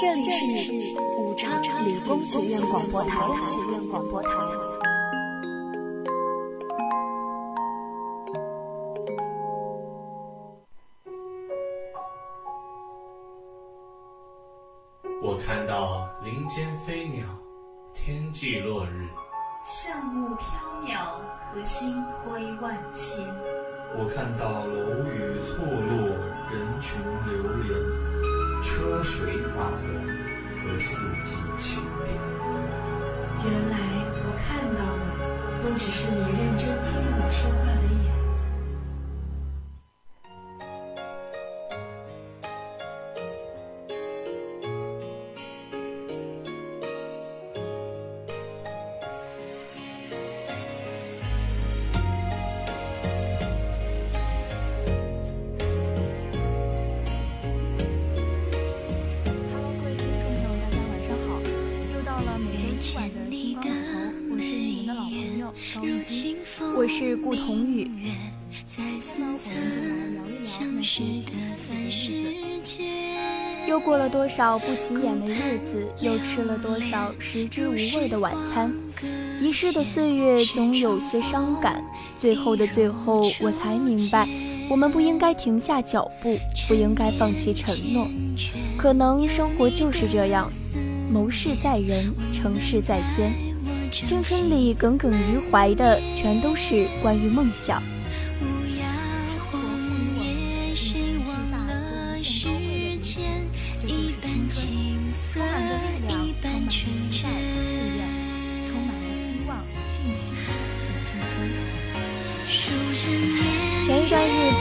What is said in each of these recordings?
这里是武昌理工学院广播台。我看到林间飞鸟，天际落日，圣物缥缈，和星辉万千。我看到楼宇错落，人群流连，车水马龙和四季秋变。原来我看到的，都只是你认真听我说话的眼。是新高的头，我是你们的老朋友高玉晶，我是顾童雨。今天呢，我们就来聊一聊那些不起眼的日子。又过了多少不起眼的日子？又吃了多少食之无味的晚餐？遗失的岁月总有些伤感，最后的最后，我才明白，我们不应该停下脚步，不应该放弃承诺。可能生活就是这样，谋事在人，成事在天。青春里耿耿于怀的，全都是关于梦想。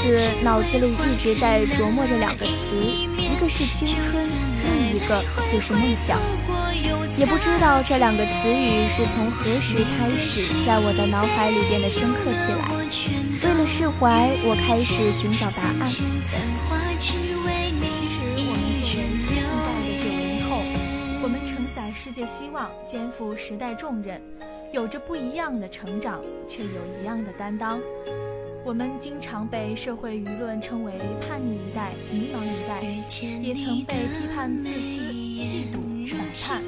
子，脑子里一直在琢磨着两个词，一个是青春，另一个就是梦想。也不知道这两个词语是从何时开始，在我的脑海里变得深刻起来。为了释怀，我开始寻找答案。其实我们作为新一代的九零后，我们承载世界希望，肩负时代重任，有着不一样的成长，却有一样的担当。我们经常被社会舆论称为叛逆一代、迷茫一代，也曾被批判自私、嫉妒。反叛，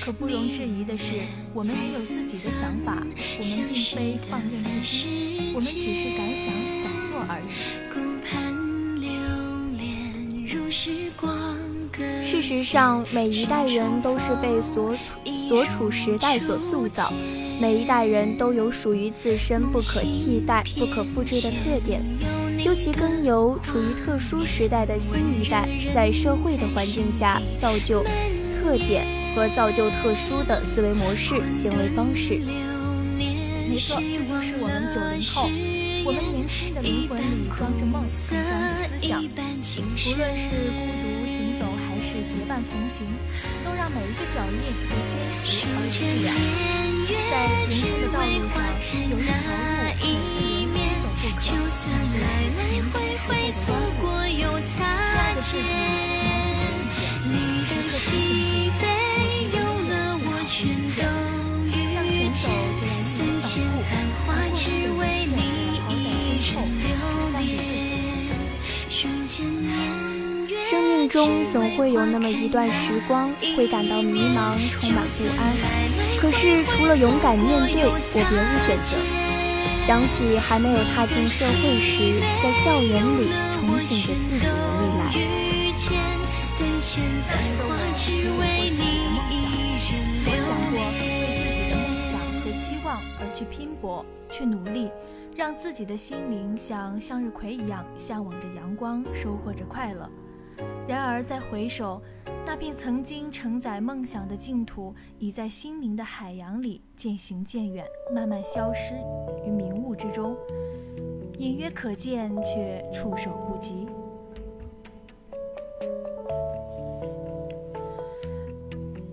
可不容置疑的是，我们也有自己的想法。我们并非放任不羁，我们只是敢想敢做而已。事实上，每一代人都是被所处所处时代所塑造，每一代人都有属于自身不可替代、不可复制的特点。究其根由，处于特殊时代的新一代，在社会的环境下造就。特点和造就特殊的思维模式、行为方式。没错，这就是我们九零后。我们年轻的灵魂里装着梦，装着思想。无论是孤独是结伴同行，都让每一个脚印都坚实而自然。在人生的道路上，有一条路每个人非走不可，那就是人生的光路。亲爱的中总会有那么一段时光，会感到迷茫，充满不安。可是除了勇敢面对，我别无选择。想起还没有踏进社会时，在校园里憧憬着自己的未来。我想过为自己的梦想和期望而去拼搏，去努力。让自己的心灵像向日葵一样向往着阳光，收获着快乐。然而，再回首，那片曾经承载梦想的净土，已在心灵的海洋里渐行渐远，慢慢消失于迷雾之中，隐约可见，却触手不及。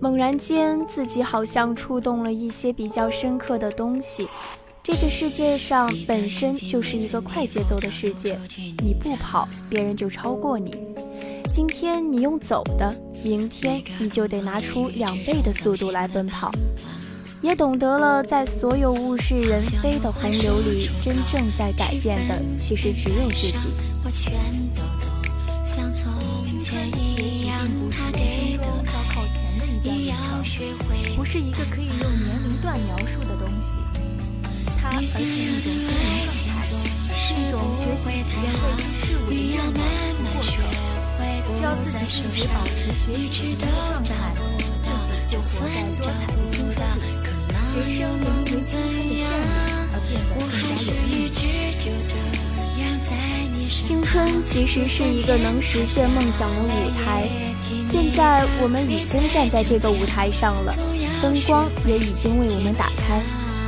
猛然间，自己好像触动了一些比较深刻的东西。这个世界上本身就是一个快节奏的世界，你不跑，别人就超过你。今天你用走的，明天你就得拿出两倍的速度来奔跑。也懂得了，在所有物是人非的洪流里，真正在改变的，其实只有自己。青春也许并不是人生中稍靠前的一段历程不是一个可以用年龄段描述的东西，它而是一种心灵状态，是一种学习体验未知事物的一个过程。只要自己一直保持学习的状态，自己就活在多彩的青春里，人生也因为青春的绚丽而变得更加有意义。青春其实是一个能实现梦想的舞台，现在我们已经站在这个舞台上了，灯光也已经为我们打开，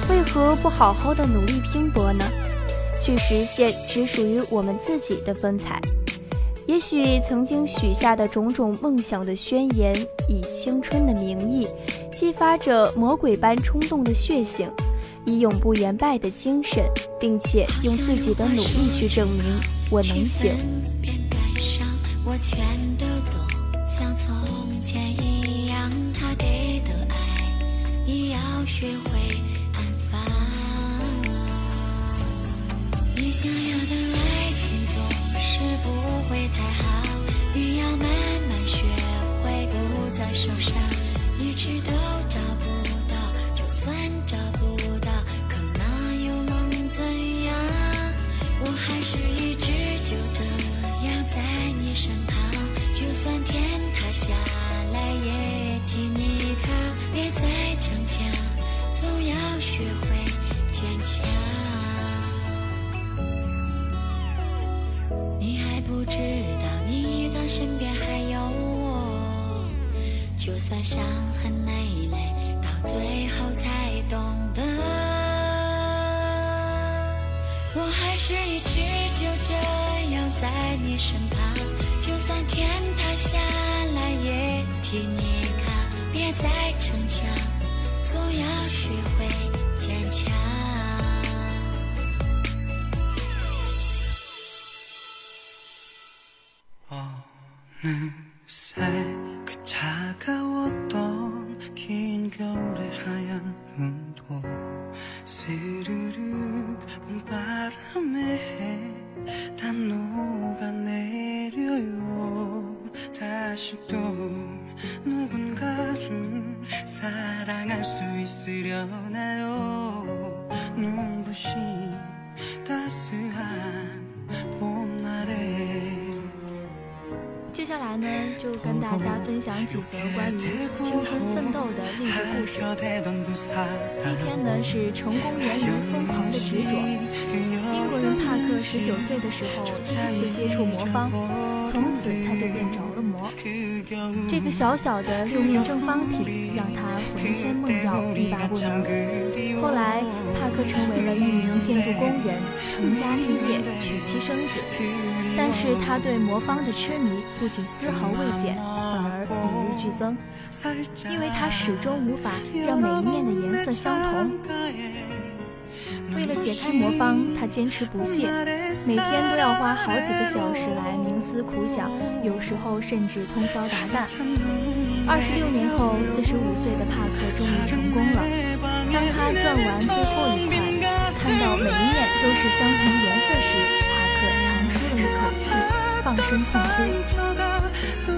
为何不好好的努力拼搏呢？去实现只属于我们自己的风采。也许曾经许下的种种梦想的宣言，以青春的名义，激发着魔鬼般冲动的血性。以永不言败的精神，并且用自己的努力去证明我能行。我全都懂，像从前一样，他给的爱，你要学会安放。你想要的会太好，你要慢慢学会不再受伤，一直都找我还是一直就这样在你身旁，就算天塌下来也替你扛。别再逞强，总要学会坚强。呢，就跟大家分享几则关于青春奋斗的励志故事。第一篇呢是成功源于疯狂的执着。英国人帕克十九岁的时候第一次接触魔方，从此他就变着了魔。这个小小的六面正方体让他魂牵梦绕，欲罢不能。后来，帕克成为了一名建筑工人，成家立业，娶妻生子。但是他对魔方的痴迷不仅丝毫未减，反而与日俱增，因为他始终无法让每一面的颜色相同。为了解开魔方，他坚持不懈，每天都要花好几个小时来冥思苦想，有时候甚至通宵达旦。二十六年后，四十五岁的帕克终于成功了。当他转完最后一块，看到每一面都是相同颜色时，气，放声痛哭。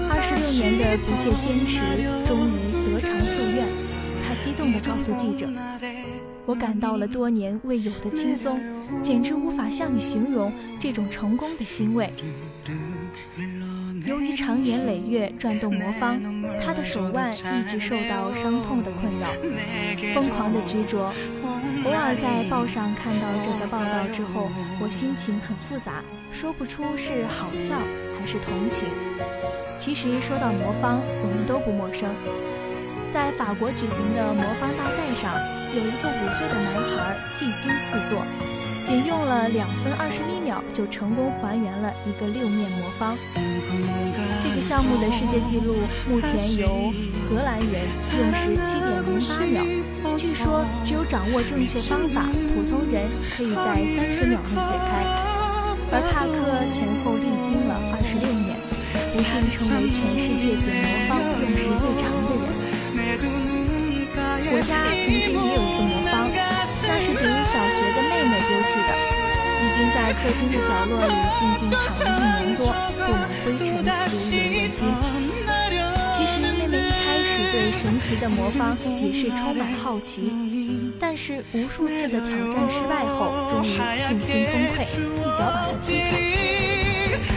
二十六年的不懈坚持，终于得偿夙愿。他激动地告诉记者。我感到了多年未有的轻松，简直无法向你形容这种成功的欣慰。由于长年累月转动魔方，他的手腕一直受到伤痛的困扰。疯狂的执着，偶尔在报上看到这则报道之后，我心情很复杂，说不出是好笑还是同情。其实说到魔方，我们都不陌生。在法国举行的魔方大赛上，有一个五岁的男孩技惊四座，仅用了两分二十一秒就成功还原了一个六面魔方。这个项目的世界纪录目前由荷兰人用时七点零八秒，据说只有掌握正确方法，普通人可以在三十秒内解开。而帕克前后历经了二十六年，不幸成为全世界解魔方用时最长的人。我家曾经也有一个魔方，那是读小学的妹妹丢弃的，已经在客厅的角落里静静躺了一年多，布满灰尘，如履奇的魔方也是充满好奇，但是无数次的挑战失败后，终于信心崩溃，一脚把它踢开。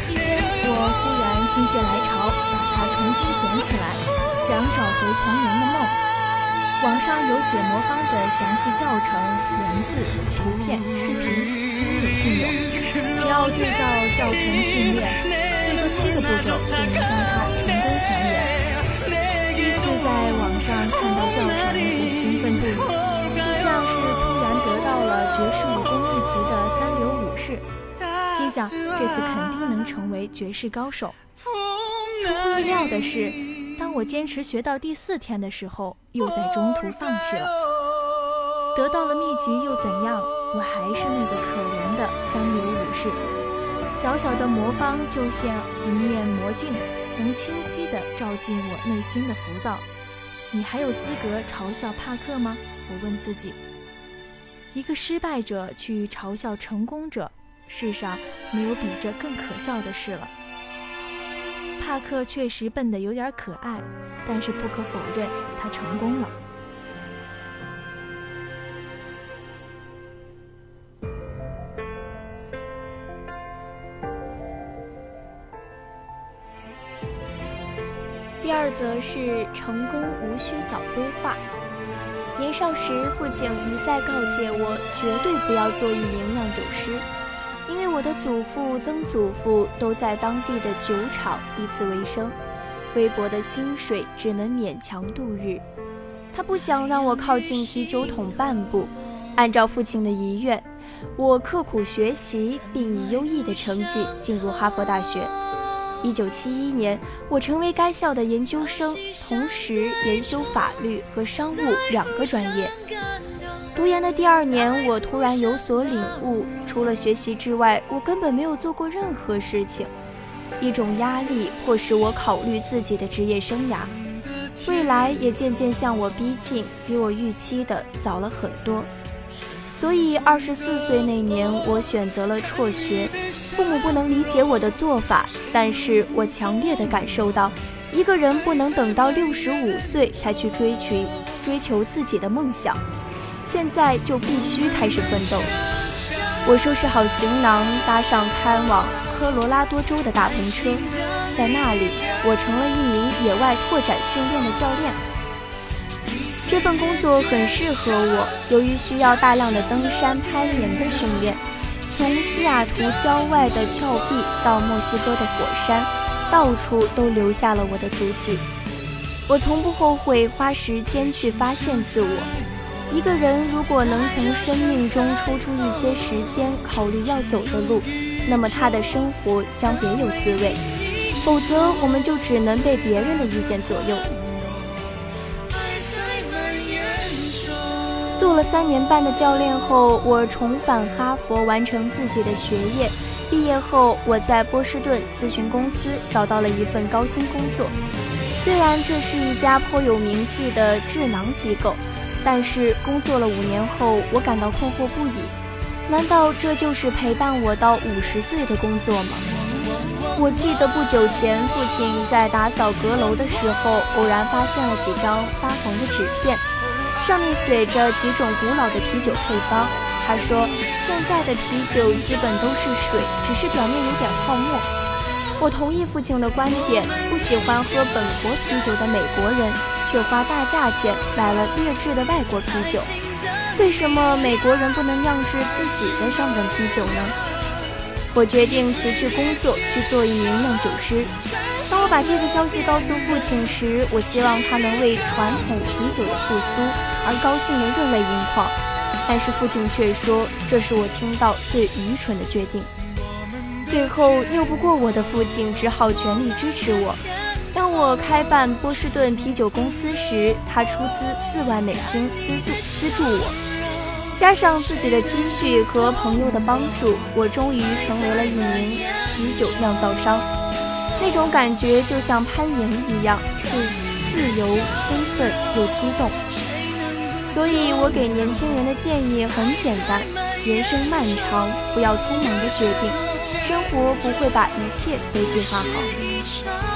一天，我忽然心血来潮，把它重新捡起来，想找回童年的梦。网上有解魔方的详细教程、文字、图片、视频，应有尽有。只要对照教程训练，最多七个步骤就能将它成功还原。在网上看到教程，我兴奋不已，就像是突然得到了绝世武功秘籍的三流武士，心想这次肯定能成为绝世高手。出乎意料的是。当我坚持学到第四天的时候，又在中途放弃了。得到了秘籍又怎样？我还是那个可怜的三流武士。小小的魔方就像一面魔镜，能清晰地照进我内心的浮躁。你还有资格嘲笑帕克吗？我问自己。一个失败者去嘲笑成功者，世上没有比这更可笑的事了。帕克确实笨得有点可爱，但是不可否认，他成功了。第二则是成功无需早规划。年少时，父亲一再告诫我，绝对不要做一名酿酒师。因为我的祖父、曾祖父都在当地的酒厂以此为生，微薄的薪水只能勉强度日。他不想让我靠近啤酒桶半步。按照父亲的遗愿，我刻苦学习，并以优异的成绩进入哈佛大学。1971年，我成为该校的研究生，同时研修法律和商务两个专业。读研的第二年，我突然有所领悟：除了学习之外，我根本没有做过任何事情。一种压力迫使我考虑自己的职业生涯，未来也渐渐向我逼近，比我预期的早了很多。所以，二十四岁那年，我选择了辍学。父母不能理解我的做法，但是我强烈的感受到，一个人不能等到六十五岁才去追求追求自己的梦想。现在就必须开始奋斗。我收拾好行囊，搭上开往科罗拉多州的大篷车，在那里，我成了一名野外拓展训练的教练。这份工作很适合我，由于需要大量的登山、攀岩的训练，从西雅图郊外的峭壁到墨西哥的火山，到处都留下了我的足迹。我从不后悔花时间去发现自我。一个人如果能从生命中抽出一些时间考虑要走的路，那么他的生活将别有滋味；否则，我们就只能被别人的意见左右。做了三年半的教练后，我重返哈佛完成自己的学业。毕业后，我在波士顿咨询公司找到了一份高薪工作，虽然这是一家颇有名气的智囊机构。但是工作了五年后，我感到困惑不已。难道这就是陪伴我到五十岁的工作吗？我记得不久前，父亲在打扫阁楼的时候，偶然发现了几张发黄的纸片，上面写着几种古老的啤酒配方。他说，现在的啤酒基本都是水，只是表面有点泡沫。我同意父亲的观点，不喜欢喝本国啤酒的美国人。却花大价钱买了劣质的外国啤酒，为什么美国人不能酿制自己的上等啤酒呢？我决定辞去工作去做一名酿酒师。当我把这个消息告诉父亲时，我希望他能为传统啤酒的复苏而高兴得热泪盈眶，但是父亲却说这是我听到最愚蠢的决定。最后拗不过我的父亲，只好全力支持我。当我开办波士顿啤酒公司时，他出资四万美金资助资助我，加上自己的积蓄和朋友的帮助，我终于成为了一名啤酒酿造商。那种感觉就像攀岩一样，自自由、兴奋又激动。所以我给年轻人的建议很简单：人生漫长，不要匆忙的决定，生活不会把一切都计划好。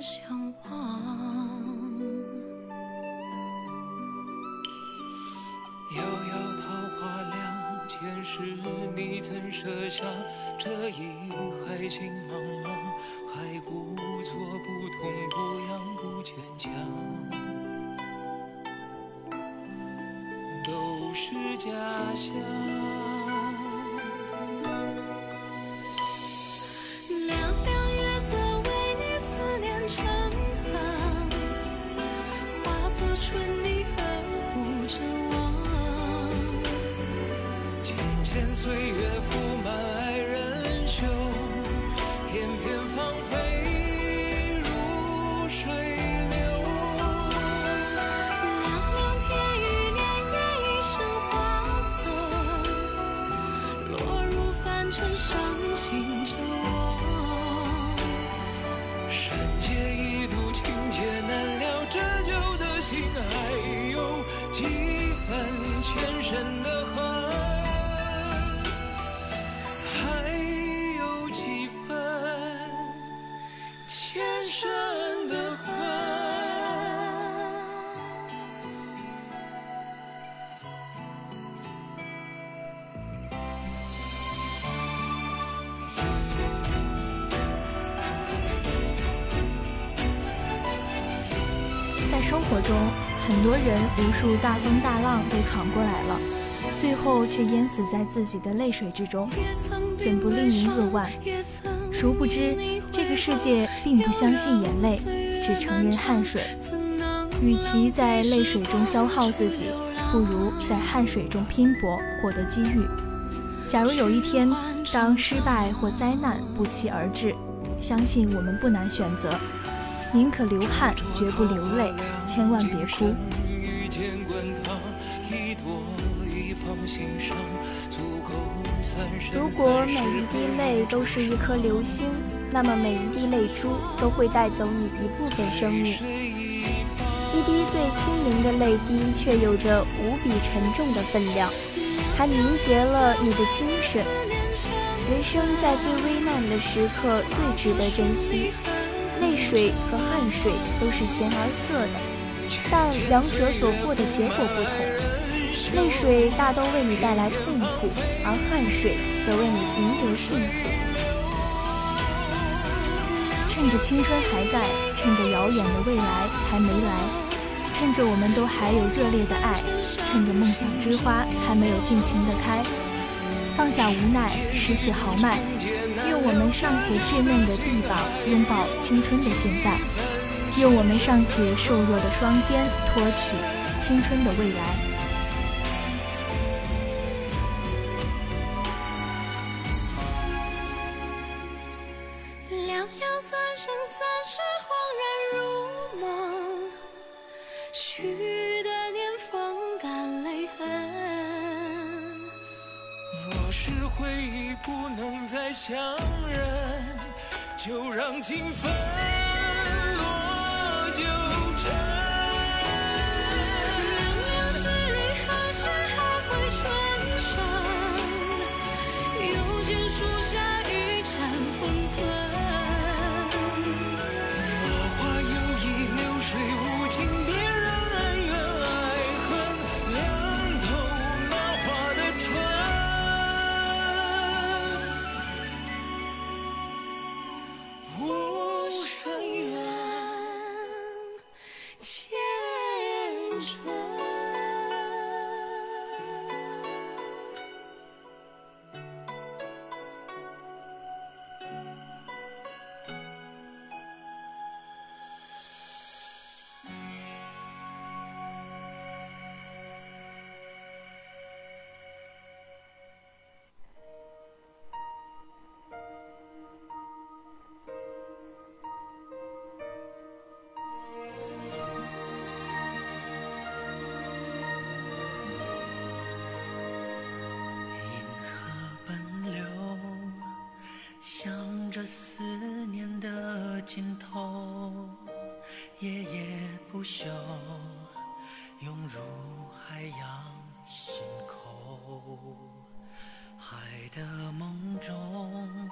相望，遥遥桃花两前世，你怎舍下这一海情茫茫？还故作不痛不痒不坚强，都是假象。人无数大风大浪都闯过来了，最后却淹死在自己的泪水之中，怎不令人扼腕？殊不知，这个世界并不相信眼泪，只承认汗水。与其在泪水中消耗自己，不如在汗水中拼搏，获得机遇。假如有一天，当失败或灾难不期而至，相信我们不难选择。宁可流汗，绝不流泪，千万别哭。如果每一滴泪都是一颗流星，那么每一滴泪珠都会带走你一部分生命。一滴最轻灵的泪滴，却有着无比沉重的分量，它凝结了你的精神。人生在最危难的时刻，最值得珍惜。泪水和汗水都是咸而涩的，但两者所获的结果不同。泪水大都为你带来痛苦，而汗水则为你赢得幸福。趁着青春还在，趁着遥远的未来还没来，趁着我们都还有热烈的爱，趁着梦想之花还没有尽情的开，放下无奈，拾起豪迈。用我们尚且稚嫩的臂膀拥抱青春的现在，用我们尚且瘦弱的双肩托取青春的未来。放任，就让情分思念的尽头，夜夜不休，涌入海洋心口。海的梦中，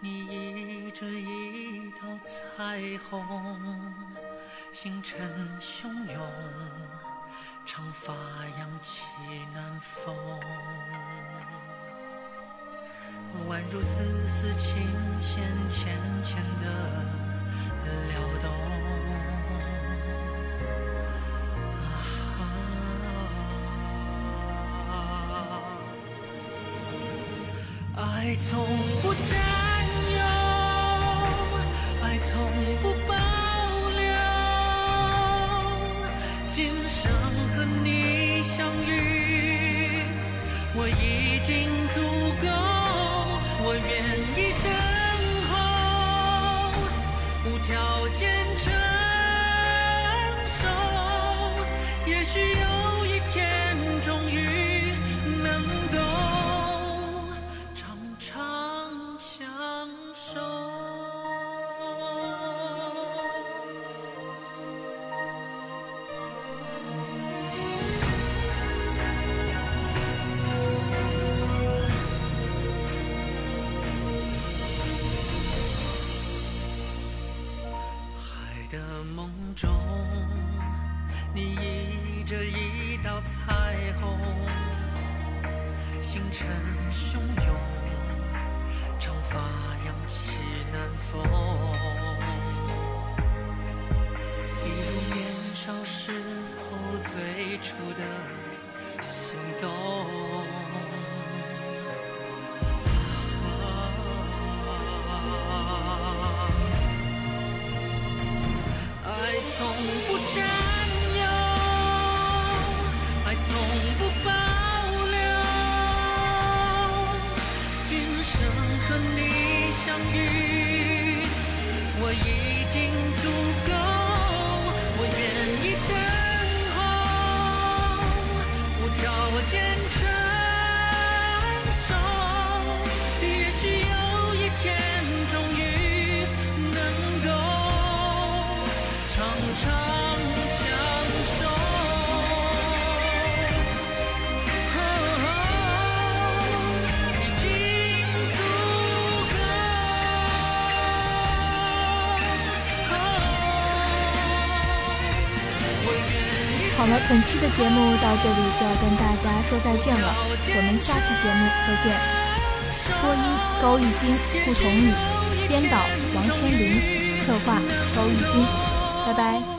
你倚着一道彩虹，星辰汹涌，长发扬起南风。宛如丝丝琴弦浅浅的撩动，爱从不中，你倚着一道彩虹，星辰汹涌，长发扬起南风，一如年少时候最初的心动。从不争。本期的节目到这里就要跟大家说再见了，我们下期节目再见。播音高玉金、顾同宇，编导王千林，策划高玉金，拜拜。